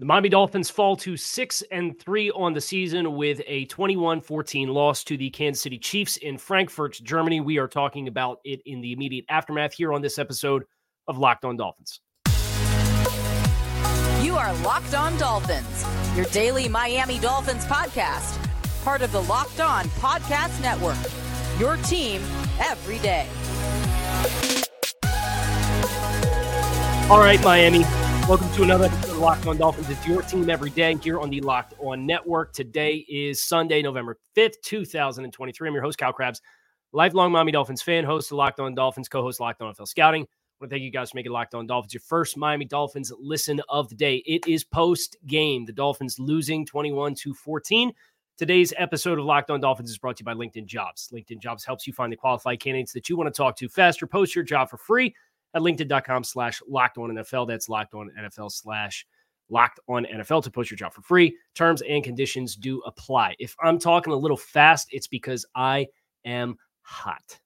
The Miami Dolphins fall to 6 and 3 on the season with a 21-14 loss to the Kansas City Chiefs in Frankfurt, Germany. We are talking about it in the immediate aftermath here on this episode of Locked On Dolphins. You are Locked On Dolphins, your daily Miami Dolphins podcast, part of the Locked On Podcast Network. Your team every day. All right, Miami. Welcome to another episode of Locked On Dolphins. It's your team every day here on the Locked On Network. Today is Sunday, November 5th, 2023. I'm your host, Cal Crabbs, lifelong Miami Dolphins fan, host of Locked On Dolphins, co host Locked On NFL Scouting. I want to thank you guys for making Locked On Dolphins your first Miami Dolphins listen of the day. It is post game. The Dolphins losing 21 to 14. Today's episode of Locked On Dolphins is brought to you by LinkedIn Jobs. LinkedIn Jobs helps you find the qualified candidates that you want to talk to faster. Post your job for free at linkedin.com slash locked on NFL. That's locked on NFL slash locked on NFL to post your job for free. Terms and conditions do apply. If I'm talking a little fast, it's because I am hot.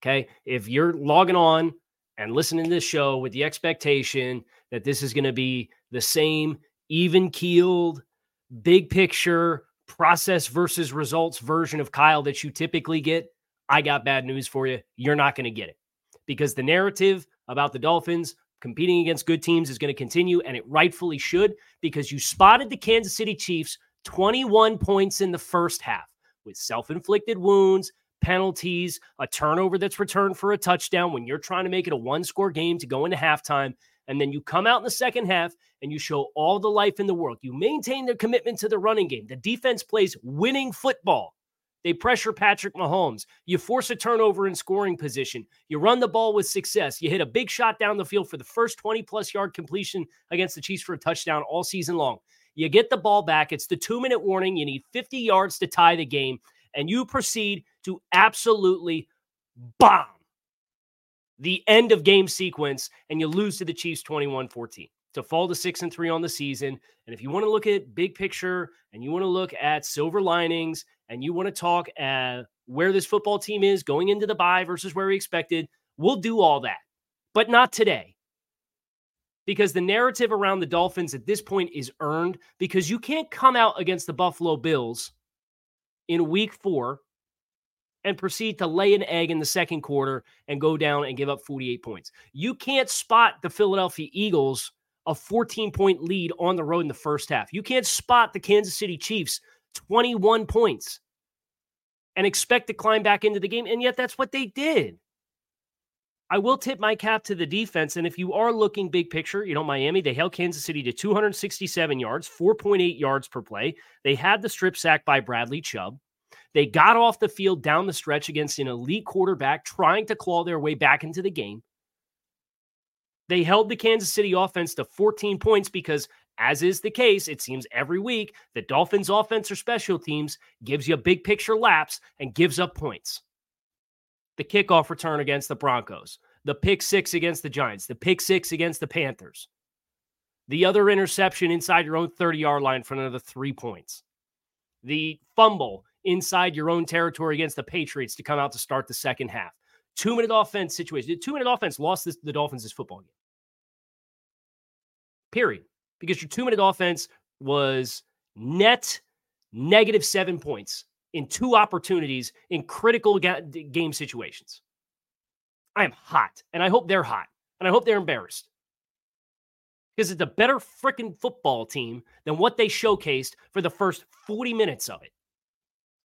Okay. If you're logging on and listening to this show with the expectation that this is going to be the same even keeled, big picture, process versus results version of Kyle that you typically get, I got bad news for you. You're not going to get it because the narrative about the Dolphins competing against good teams is going to continue, and it rightfully should because you spotted the Kansas City Chiefs 21 points in the first half with self inflicted wounds, penalties, a turnover that's returned for a touchdown when you're trying to make it a one score game to go into halftime. And then you come out in the second half and you show all the life in the world. You maintain their commitment to the running game. The defense plays winning football. They pressure Patrick Mahomes. You force a turnover in scoring position. You run the ball with success. You hit a big shot down the field for the first 20 plus yard completion against the Chiefs for a touchdown all season long. You get the ball back. It's the two minute warning. You need 50 yards to tie the game, and you proceed to absolutely bomb the end of game sequence, and you lose to the Chiefs 21 14 to fall to six and three on the season. And if you want to look at big picture and you want to look at silver linings and you want to talk at where this football team is going into the bye versus where we expected, we'll do all that, but not today. Because the narrative around the Dolphins at this point is earned because you can't come out against the Buffalo Bills in week four and proceed to lay an egg in the second quarter and go down and give up 48 points. You can't spot the Philadelphia Eagles a 14 point lead on the road in the first half. You can't spot the Kansas City Chiefs 21 points and expect to climb back into the game. And yet that's what they did. I will tip my cap to the defense. And if you are looking big picture, you know, Miami, they held Kansas City to 267 yards, 4.8 yards per play. They had the strip sack by Bradley Chubb. They got off the field down the stretch against an elite quarterback trying to claw their way back into the game. They held the Kansas City offense to 14 points because, as is the case, it seems every week, the Dolphins' offense or special teams gives you a big picture lapse and gives up points. The kickoff return against the Broncos, the pick six against the Giants, the pick six against the Panthers, the other interception inside your own 30 yard line for another three points, the fumble inside your own territory against the Patriots to come out to start the second half. Two minute offense situation. The two minute offense lost this, the Dolphins this football game period. Because your two minute offense was net negative seven points in two opportunities in critical ga- game situations. I am hot, and I hope they're hot, and I hope they're embarrassed. Because it's a better freaking football team than what they showcased for the first 40 minutes of it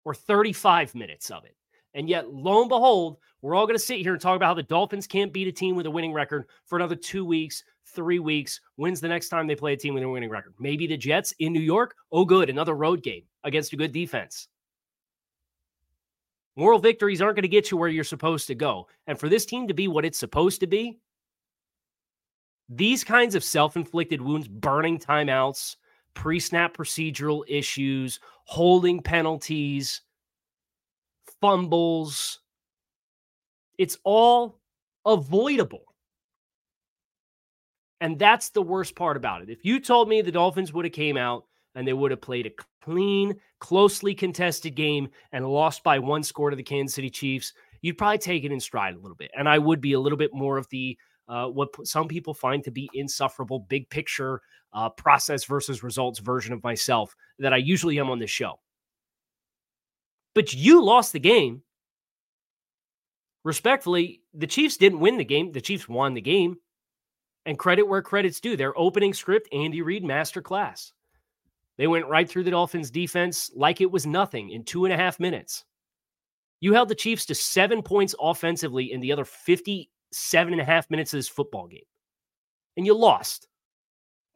or 35 minutes of it. And yet, lo and behold, we're all going to sit here and talk about how the Dolphins can't beat a team with a winning record for another two weeks, three weeks. When's the next time they play a team with a winning record? Maybe the Jets in New York. Oh, good. Another road game against a good defense. Moral victories aren't going to get you where you're supposed to go. And for this team to be what it's supposed to be, these kinds of self inflicted wounds, burning timeouts, pre snap procedural issues, holding penalties, fumbles. It's all avoidable. And that's the worst part about it. If you told me the Dolphins would have came out and they would have played a clean, closely contested game and lost by one score to the Kansas City Chiefs, you'd probably take it in stride a little bit. And I would be a little bit more of the uh, what some people find to be insufferable big picture uh, process versus results version of myself that I usually am on this show. But you lost the game. Respectfully, the Chiefs didn't win the game. The Chiefs won the game. And credit where credit's due. Their opening script, Andy Reid masterclass. They went right through the Dolphins defense like it was nothing in two and a half minutes. You held the Chiefs to seven points offensively in the other 57 and a half minutes of this football game. And you lost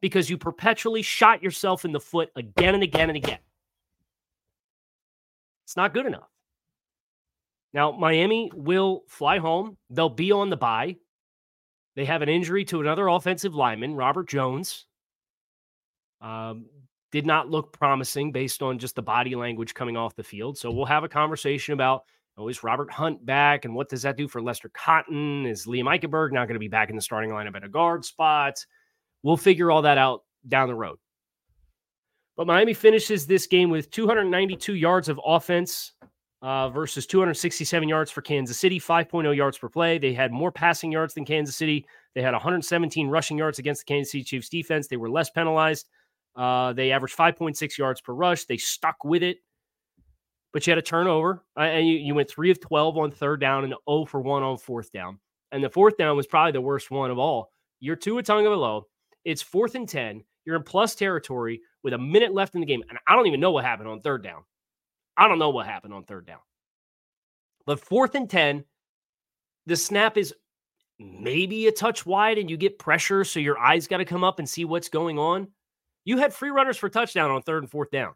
because you perpetually shot yourself in the foot again and again and again. It's not good enough. Now, Miami will fly home. They'll be on the bye. They have an injury to another offensive lineman, Robert Jones. Um, did not look promising based on just the body language coming off the field. So we'll have a conversation about oh, is Robert Hunt back and what does that do for Lester Cotton? Is Liam Eichenberg not going to be back in the starting lineup at a guard spot? We'll figure all that out down the road. But Miami finishes this game with 292 yards of offense uh, versus 267 yards for Kansas City, 5.0 yards per play. They had more passing yards than Kansas City. They had 117 rushing yards against the Kansas City Chiefs defense. They were less penalized. Uh, they averaged 5.6 yards per rush. They stuck with it, but you had a turnover, uh, and you, you went three of 12 on third down and 0 for one on fourth down. And the fourth down was probably the worst one of all. You're two a tongue of a low. It's fourth and 10. You're in plus territory with a minute left in the game. And I don't even know what happened on third down. I don't know what happened on third down. But fourth and 10, the snap is maybe a touch wide and you get pressure. So your eyes got to come up and see what's going on. You had free runners for touchdown on third and fourth down.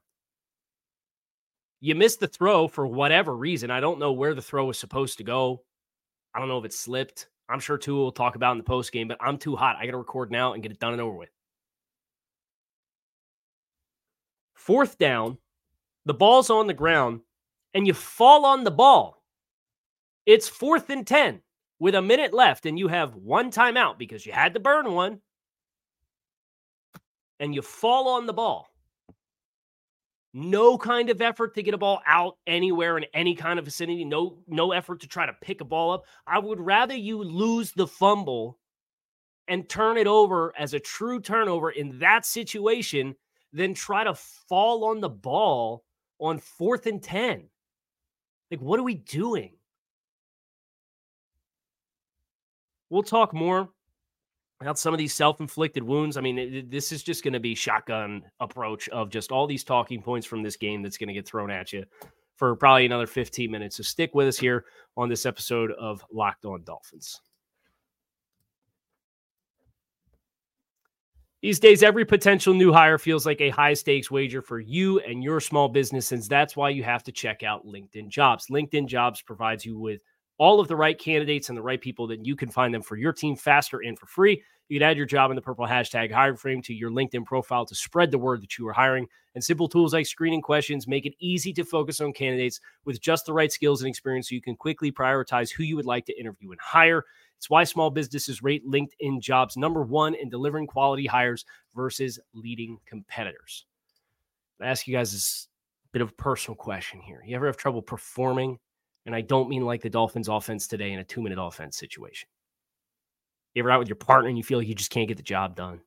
You missed the throw for whatever reason. I don't know where the throw was supposed to go. I don't know if it slipped. I'm sure Tua will talk about in the post game, but I'm too hot. I got to record now and get it done and over with. Fourth down, the ball's on the ground, and you fall on the ball. It's fourth and 10 with a minute left, and you have one timeout because you had to burn one, and you fall on the ball. No kind of effort to get a ball out anywhere in any kind of vicinity. No, no effort to try to pick a ball up. I would rather you lose the fumble and turn it over as a true turnover in that situation than try to fall on the ball on fourth and 10. Like, what are we doing? We'll talk more about some of these self-inflicted wounds. I mean, this is just going to be shotgun approach of just all these talking points from this game that's going to get thrown at you for probably another 15 minutes. So stick with us here on this episode of Locked On Dolphins. These days, every potential new hire feels like a high stakes wager for you and your small business, and that's why you have to check out LinkedIn Jobs. LinkedIn Jobs provides you with all of the right candidates and the right people that you can find them for your team faster and for free. You can add your job in the purple hashtag hiring frame to your LinkedIn profile to spread the word that you are hiring. And simple tools like screening questions make it easy to focus on candidates with just the right skills and experience so you can quickly prioritize who you would like to interview and hire. It's why small businesses rate LinkedIn jobs number one in delivering quality hires versus leading competitors. I ask you guys this bit of a personal question here. You ever have trouble performing and I don't mean like the Dolphins offense today in a two minute offense situation. You ever out with your partner and you feel like you just can't get the job done?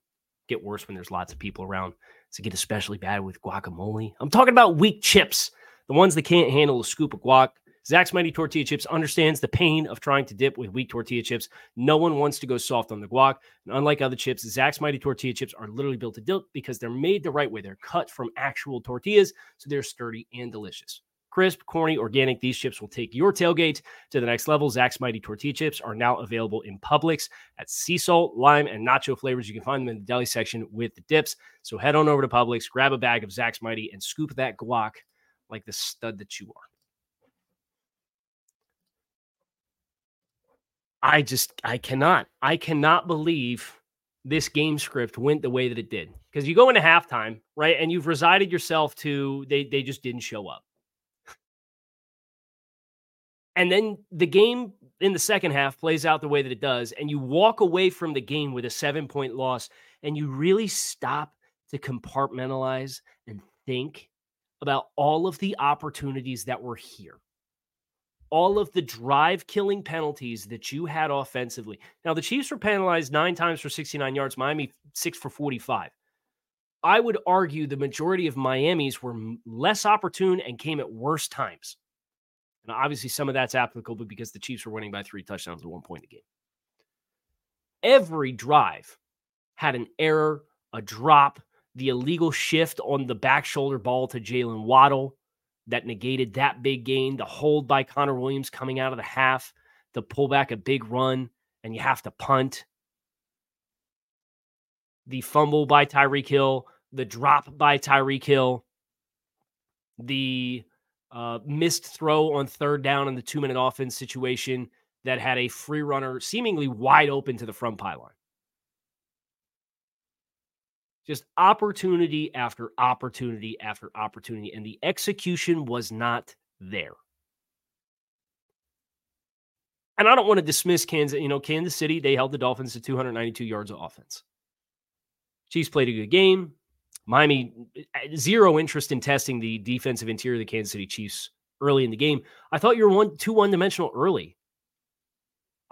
Get worse when there's lots of people around. It's get especially bad with guacamole. I'm talking about weak chips, the ones that can't handle a scoop of guac. Zach's Mighty Tortilla Chips understands the pain of trying to dip with weak tortilla chips. No one wants to go soft on the guac. And unlike other chips, Zach's Mighty Tortilla Chips are literally built to dip because they're made the right way. They're cut from actual tortillas, so they're sturdy and delicious crisp, corny, organic. These chips will take your tailgate to the next level. Zach's Mighty Tortilla Chips are now available in Publix at sea salt, lime, and nacho flavors. You can find them in the deli section with the dips. So head on over to Publix, grab a bag of Zach's Mighty, and scoop that guac like the stud that you are. I just, I cannot, I cannot believe this game script went the way that it did. Because you go into halftime, right? And you've resided yourself to they they just didn't show up. And then the game in the second half plays out the way that it does, and you walk away from the game with a seven point loss, and you really stop to compartmentalize and think about all of the opportunities that were here, all of the drive killing penalties that you had offensively. Now, the Chiefs were penalized nine times for 69 yards, Miami six for 45. I would argue the majority of Miami's were less opportune and came at worse times. And obviously, some of that's applicable because the Chiefs were winning by three touchdowns at one point in the game. Every drive had an error, a drop, the illegal shift on the back shoulder ball to Jalen Waddle that negated that big gain, the hold by Connor Williams coming out of the half, the pull back a big run, and you have to punt. The fumble by Tyreek Hill, the drop by Tyreek Hill, the uh, missed throw on third down in the two minute offense situation that had a free runner seemingly wide open to the front pylon. Just opportunity after opportunity after opportunity, and the execution was not there. And I don't want to dismiss Kansas. You know, Kansas City, they held the Dolphins to 292 yards of offense. Chiefs played a good game. Miami, eh, zero interest in testing the defensive interior of the Kansas City Chiefs early in the game. I thought you were one too one dimensional early.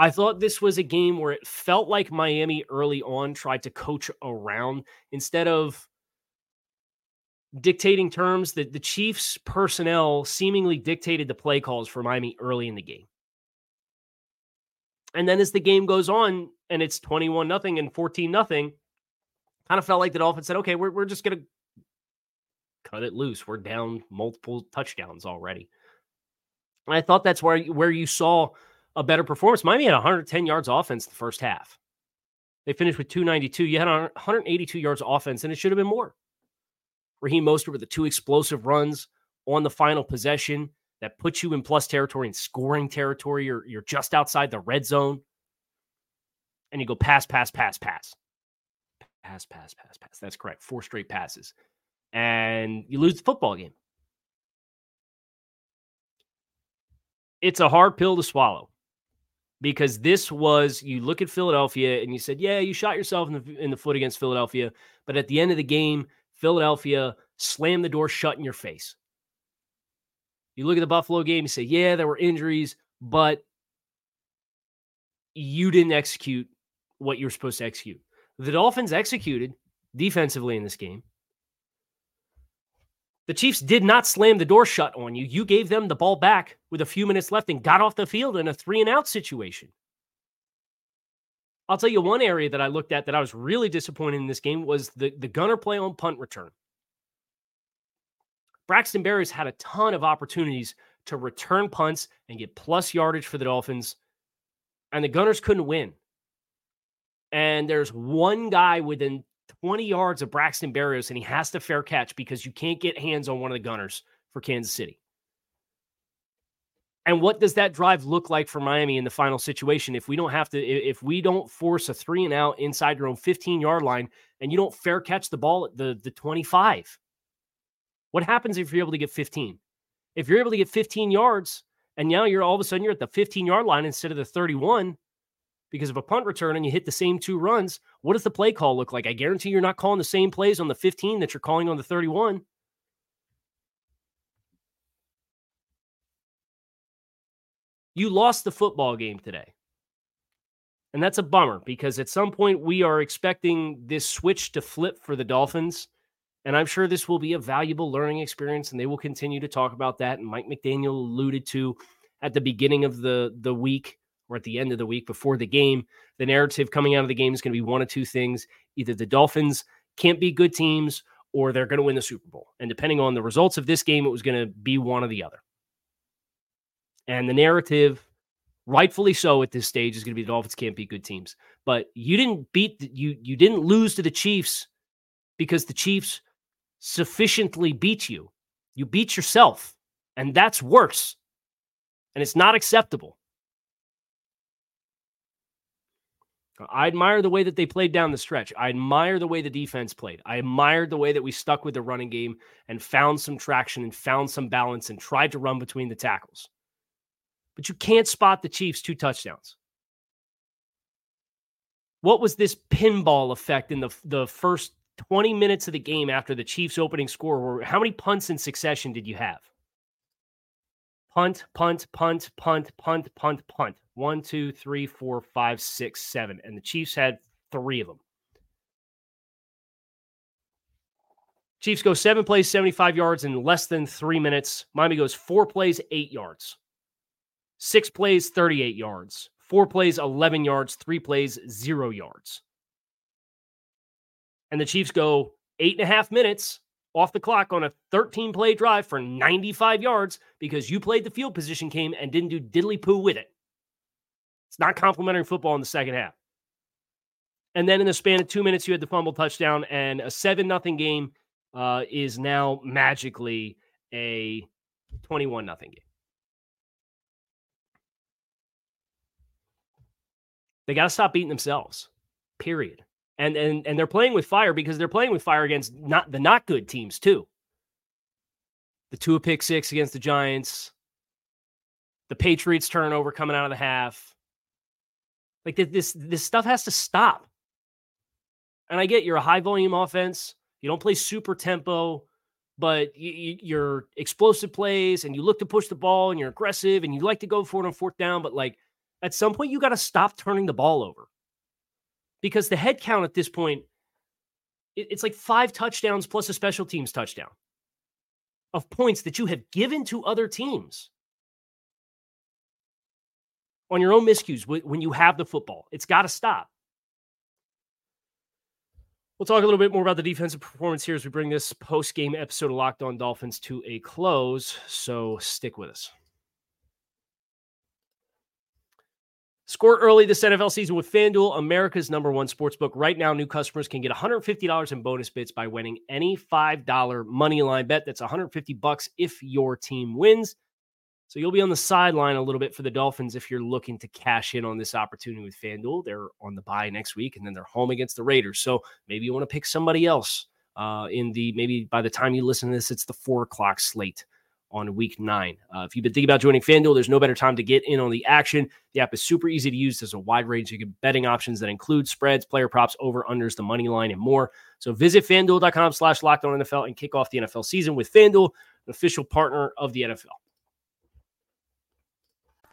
I thought this was a game where it felt like Miami early on tried to coach around instead of dictating terms that the Chiefs personnel seemingly dictated the play calls for Miami early in the game. And then as the game goes on and it's 21 nothing and 14 nothing, kind of felt like the Dolphins said, okay, we're, we're just going to cut it loose. We're down multiple touchdowns already. And I thought that's where, where you saw a better performance. Miami had 110 yards offense the first half. They finished with 292. You had 182 yards offense, and it should have been more. Raheem Mostert with the two explosive runs on the final possession that puts you in plus territory and scoring territory. You're, you're just outside the red zone. And you go pass, pass, pass, pass. Pass, pass, pass, pass. That's correct. Four straight passes. And you lose the football game. It's a hard pill to swallow because this was you look at Philadelphia and you said, yeah, you shot yourself in the in the foot against Philadelphia, but at the end of the game, Philadelphia slammed the door shut in your face. You look at the Buffalo game, you say, yeah, there were injuries, but you didn't execute what you were supposed to execute. The Dolphins executed defensively in this game. The Chiefs did not slam the door shut on you. You gave them the ball back with a few minutes left and got off the field in a three and out situation. I'll tell you one area that I looked at that I was really disappointed in this game was the, the gunner play on punt return. Braxton Berrios had a ton of opportunities to return punts and get plus yardage for the Dolphins, and the Gunners couldn't win. And there's one guy within 20 yards of Braxton Berrios, and he has to fair catch because you can't get hands on one of the gunners for Kansas City. And what does that drive look like for Miami in the final situation if we don't have to, if we don't force a three and out inside your own 15 yard line and you don't fair catch the ball at the, the 25? What happens if you're able to get 15? If you're able to get 15 yards and now you're all of a sudden you're at the 15 yard line instead of the 31, because of a punt return and you hit the same two runs, what does the play call look like? I guarantee you're not calling the same plays on the 15 that you're calling on the 31. You lost the football game today. And that's a bummer because at some point we are expecting this switch to flip for the Dolphins. And I'm sure this will be a valuable learning experience and they will continue to talk about that. And Mike McDaniel alluded to at the beginning of the, the week or at the end of the week before the game, the narrative coming out of the game is going to be one of two things. Either the Dolphins can't be good teams or they're going to win the Super Bowl. And depending on the results of this game, it was going to be one or the other. And the narrative, rightfully so at this stage, is going to be the Dolphins can't be good teams. But you didn't beat you you didn't lose to the Chiefs because the Chiefs sufficiently beat you. You beat yourself, and that's worse. And it's not acceptable. I admire the way that they played down the stretch. I admire the way the defense played. I admired the way that we stuck with the running game and found some traction and found some balance and tried to run between the tackles. but you can't spot the Chiefs two touchdowns. What was this pinball effect in the the first 20 minutes of the game after the Chiefs opening score? Where how many punts in succession did you have? Punt, punt, punt, punt, punt, punt, punt. One, two, three, four, five, six, seven. And the Chiefs had three of them. Chiefs go seven plays, 75 yards in less than three minutes. Miami goes four plays, eight yards. Six plays, 38 yards. Four plays, 11 yards. Three plays, zero yards. And the Chiefs go eight and a half minutes off the clock on a 13 play drive for 95 yards because you played the field position game and didn't do diddly poo with it. It's not complimentary football in the second half. And then in the span of two minutes, you had the fumble touchdown and a 7 nothing game uh, is now magically a 21 nothing game. They got to stop beating themselves. Period. And and and they're playing with fire because they're playing with fire against not the not good teams too. The two pick six against the Giants, the Patriots turnover coming out of the half. Like this this stuff has to stop. And I get you're a high volume offense. You don't play super tempo, but you, you're explosive plays and you look to push the ball and you're aggressive and you like to go for it on fourth down. But like at some point, you got to stop turning the ball over because the head count at this point, it's like five touchdowns plus a special teams touchdown of points that you have given to other teams on your own miscues when you have the football. It's got to stop. We'll talk a little bit more about the defensive performance here as we bring this post game episode of Locked On Dolphins to a close. So stick with us. Score early this NFL season with FanDuel, America's number one sportsbook. Right now, new customers can get $150 in bonus bits by winning any $5 money line bet. That's 150 bucks if your team wins. So you'll be on the sideline a little bit for the Dolphins if you're looking to cash in on this opportunity with FanDuel. They're on the bye next week, and then they're home against the Raiders. So maybe you want to pick somebody else uh, in the maybe by the time you listen to this, it's the four o'clock slate on week nine. Uh, if you've been thinking about joining FanDuel, there's no better time to get in on the action. The app is super easy to use. There's a wide range of betting options that include spreads, player props, over unders, the money line, and more. So visit fanduel.com slash locked on NFL and kick off the NFL season with FanDuel, an official partner of the NFL.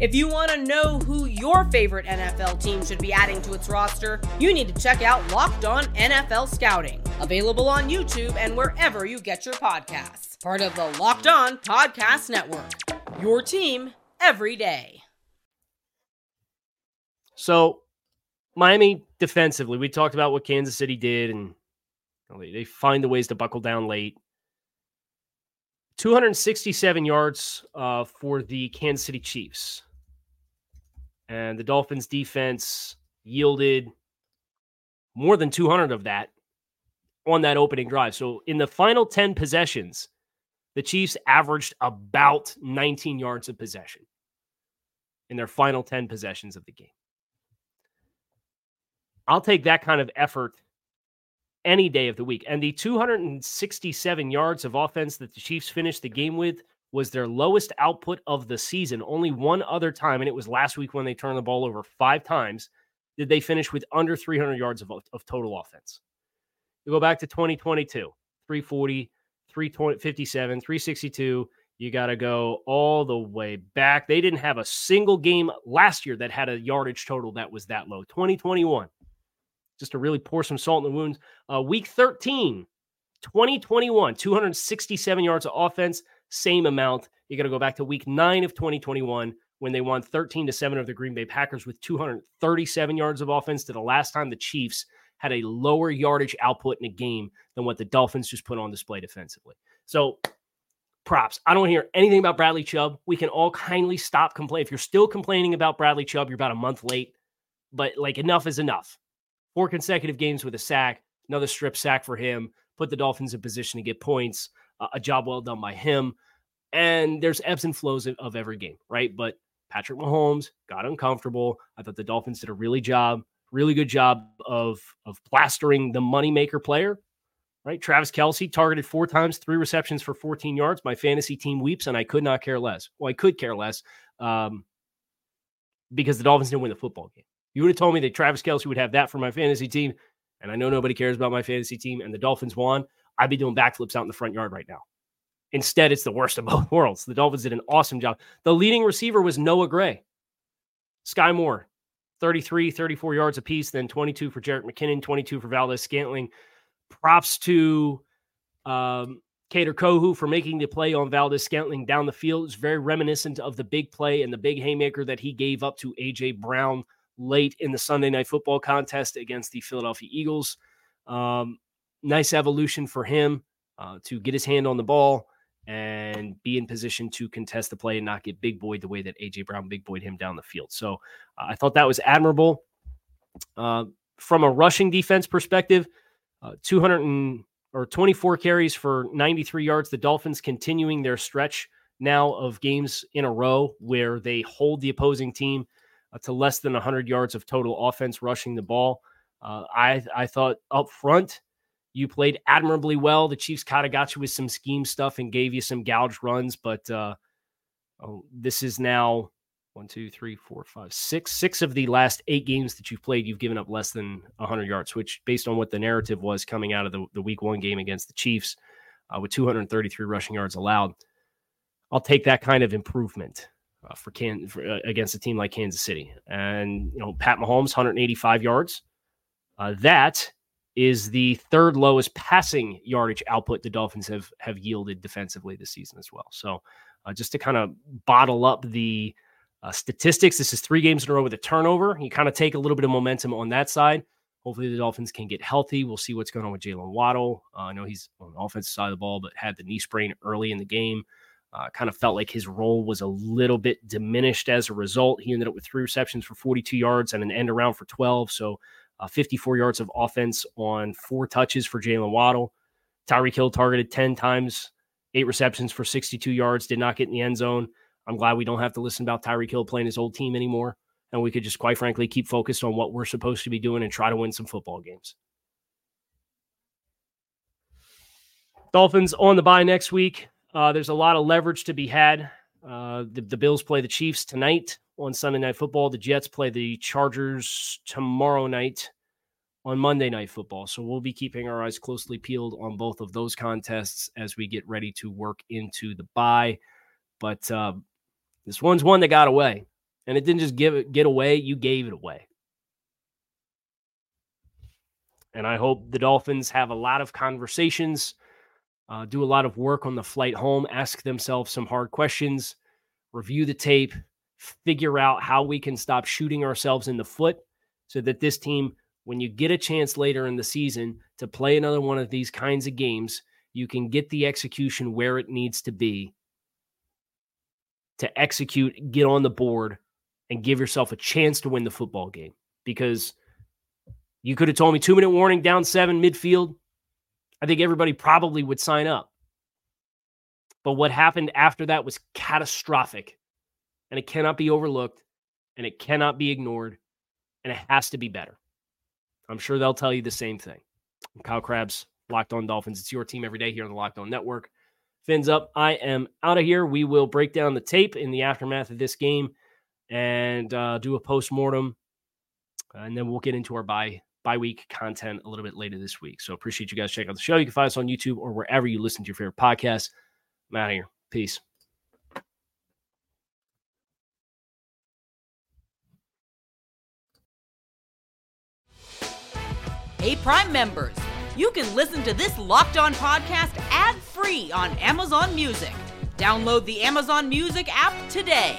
If you want to know who your favorite NFL team should be adding to its roster, you need to check out Locked On NFL Scouting, available on YouTube and wherever you get your podcasts. Part of the Locked On Podcast Network. Your team every day. So, Miami defensively, we talked about what Kansas City did, and they find the ways to buckle down late. 267 yards uh, for the Kansas City Chiefs. And the Dolphins defense yielded more than 200 of that on that opening drive. So in the final 10 possessions, the Chiefs averaged about 19 yards of possession in their final 10 possessions of the game. I'll take that kind of effort any day of the week. And the 267 yards of offense that the Chiefs finished the game with was their lowest output of the season. Only one other time, and it was last week when they turned the ball over five times, did they finish with under 300 yards of, of total offense. You go back to 2022, 340, 357, 362. You got to go all the way back. They didn't have a single game last year that had a yardage total that was that low. 2021, just to really pour some salt in the wounds. Uh, week 13, 2021, 267 yards of offense same amount. You got to go back to week nine of 2021 when they won 13 to 7 of the Green Bay Packers with 237 yards of offense to the last time the Chiefs had a lower yardage output in a game than what the Dolphins just put on display defensively. So props. I don't hear anything about Bradley Chubb. We can all kindly stop complaining. If you're still complaining about Bradley Chubb, you're about a month late, but like enough is enough. Four consecutive games with a sack, Another strip sack for him, put the Dolphins in position to get points. A job well done by him. And there's ebbs and flows of, of every game, right? But Patrick Mahomes got uncomfortable. I thought the Dolphins did a really job, really good job of of plastering the moneymaker player. Right, Travis Kelce targeted four times, three receptions for 14 yards. My fantasy team weeps, and I could not care less. Well, I could care less um, because the Dolphins didn't win the football game. You would have told me that Travis Kelce would have that for my fantasy team, and I know nobody cares about my fantasy team, and the Dolphins won. I'd be doing backflips out in the front yard right now. Instead, it's the worst of both worlds. The Dolphins did an awesome job. The leading receiver was Noah Gray. Skyy Moore, 33, 34 yards apiece, then 22 for Jerick McKinnon, 22 for Valdes-Scantling. Props to um, Kader Kohou for making the play on Valdes-Scantling down the field. It's very reminiscent of the big play and the big haymaker that he gave up to A.J. Brown late in the Sunday night football contest against the Philadelphia Eagles. Um, nice evolution for him uh, to get his hand on the ball and be in position to contest the play and not get big boyed the way that AJ Brown big boyed him down the field. So uh, I thought that was admirable. Uh, from a rushing defense perspective, uh, 200 and, or 24 carries for 93 yards. The Dolphins continuing their stretch now of games in a row where they hold the opposing team uh, to less than 100 yards of total offense rushing the ball. Uh, I I thought up front you played admirably well. The Chiefs kind of got you with some scheme stuff and gave you some gouged runs, but uh, oh, this is now one, two, three, four, five, six, six of the last eight games that you've played, you've given up less than 100 yards, which, based on what the narrative was coming out of the, the week one game against the Chiefs uh, with 233 rushing yards allowed, I'll take that kind of improvement. Uh, for Can for, uh, against a team like Kansas City, and you know Pat Mahomes 185 yards. Uh, that is the third lowest passing yardage output the Dolphins have have yielded defensively this season as well. So, uh, just to kind of bottle up the uh, statistics, this is three games in a row with a turnover. You kind of take a little bit of momentum on that side. Hopefully, the Dolphins can get healthy. We'll see what's going on with Jalen Waddle. Uh, I know he's on the offensive side of the ball, but had the knee sprain early in the game. Uh, kind of felt like his role was a little bit diminished as a result. He ended up with three receptions for 42 yards and an end around for 12. So uh, 54 yards of offense on four touches for Jalen Waddle. Tyreek Hill targeted 10 times, eight receptions for 62 yards, did not get in the end zone. I'm glad we don't have to listen about Tyreek Hill playing his old team anymore. And we could just, quite frankly, keep focused on what we're supposed to be doing and try to win some football games. Dolphins on the bye next week. Uh, there's a lot of leverage to be had. Uh, the, the Bills play the Chiefs tonight on Sunday Night Football. The Jets play the Chargers tomorrow night on Monday Night Football. So we'll be keeping our eyes closely peeled on both of those contests as we get ready to work into the bye. But uh, this one's one that got away, and it didn't just give it get away; you gave it away. And I hope the Dolphins have a lot of conversations, uh, do a lot of work on the flight home, ask themselves some hard questions, review the tape, figure out how we can stop shooting ourselves in the foot so that this team, when you get a chance later in the season to play another one of these kinds of games, you can get the execution where it needs to be to execute, get on the board, and give yourself a chance to win the football game. Because you could have told me two minute warning down seven midfield. I think everybody probably would sign up. But what happened after that was catastrophic and it cannot be overlooked and it cannot be ignored and it has to be better. I'm sure they'll tell you the same thing. I'm Kyle Crabbs, Locked On Dolphins. It's your team every day here on the Locked On Network. Fins up. I am out of here. We will break down the tape in the aftermath of this game and uh, do a post mortem, and then we'll get into our bye week content a little bit later this week. So appreciate you guys checking out the show. You can find us on YouTube or wherever you listen to your favorite podcast. I'm out of here. Peace. Hey, Prime members, you can listen to this locked on podcast ad free on Amazon Music. Download the Amazon Music app today.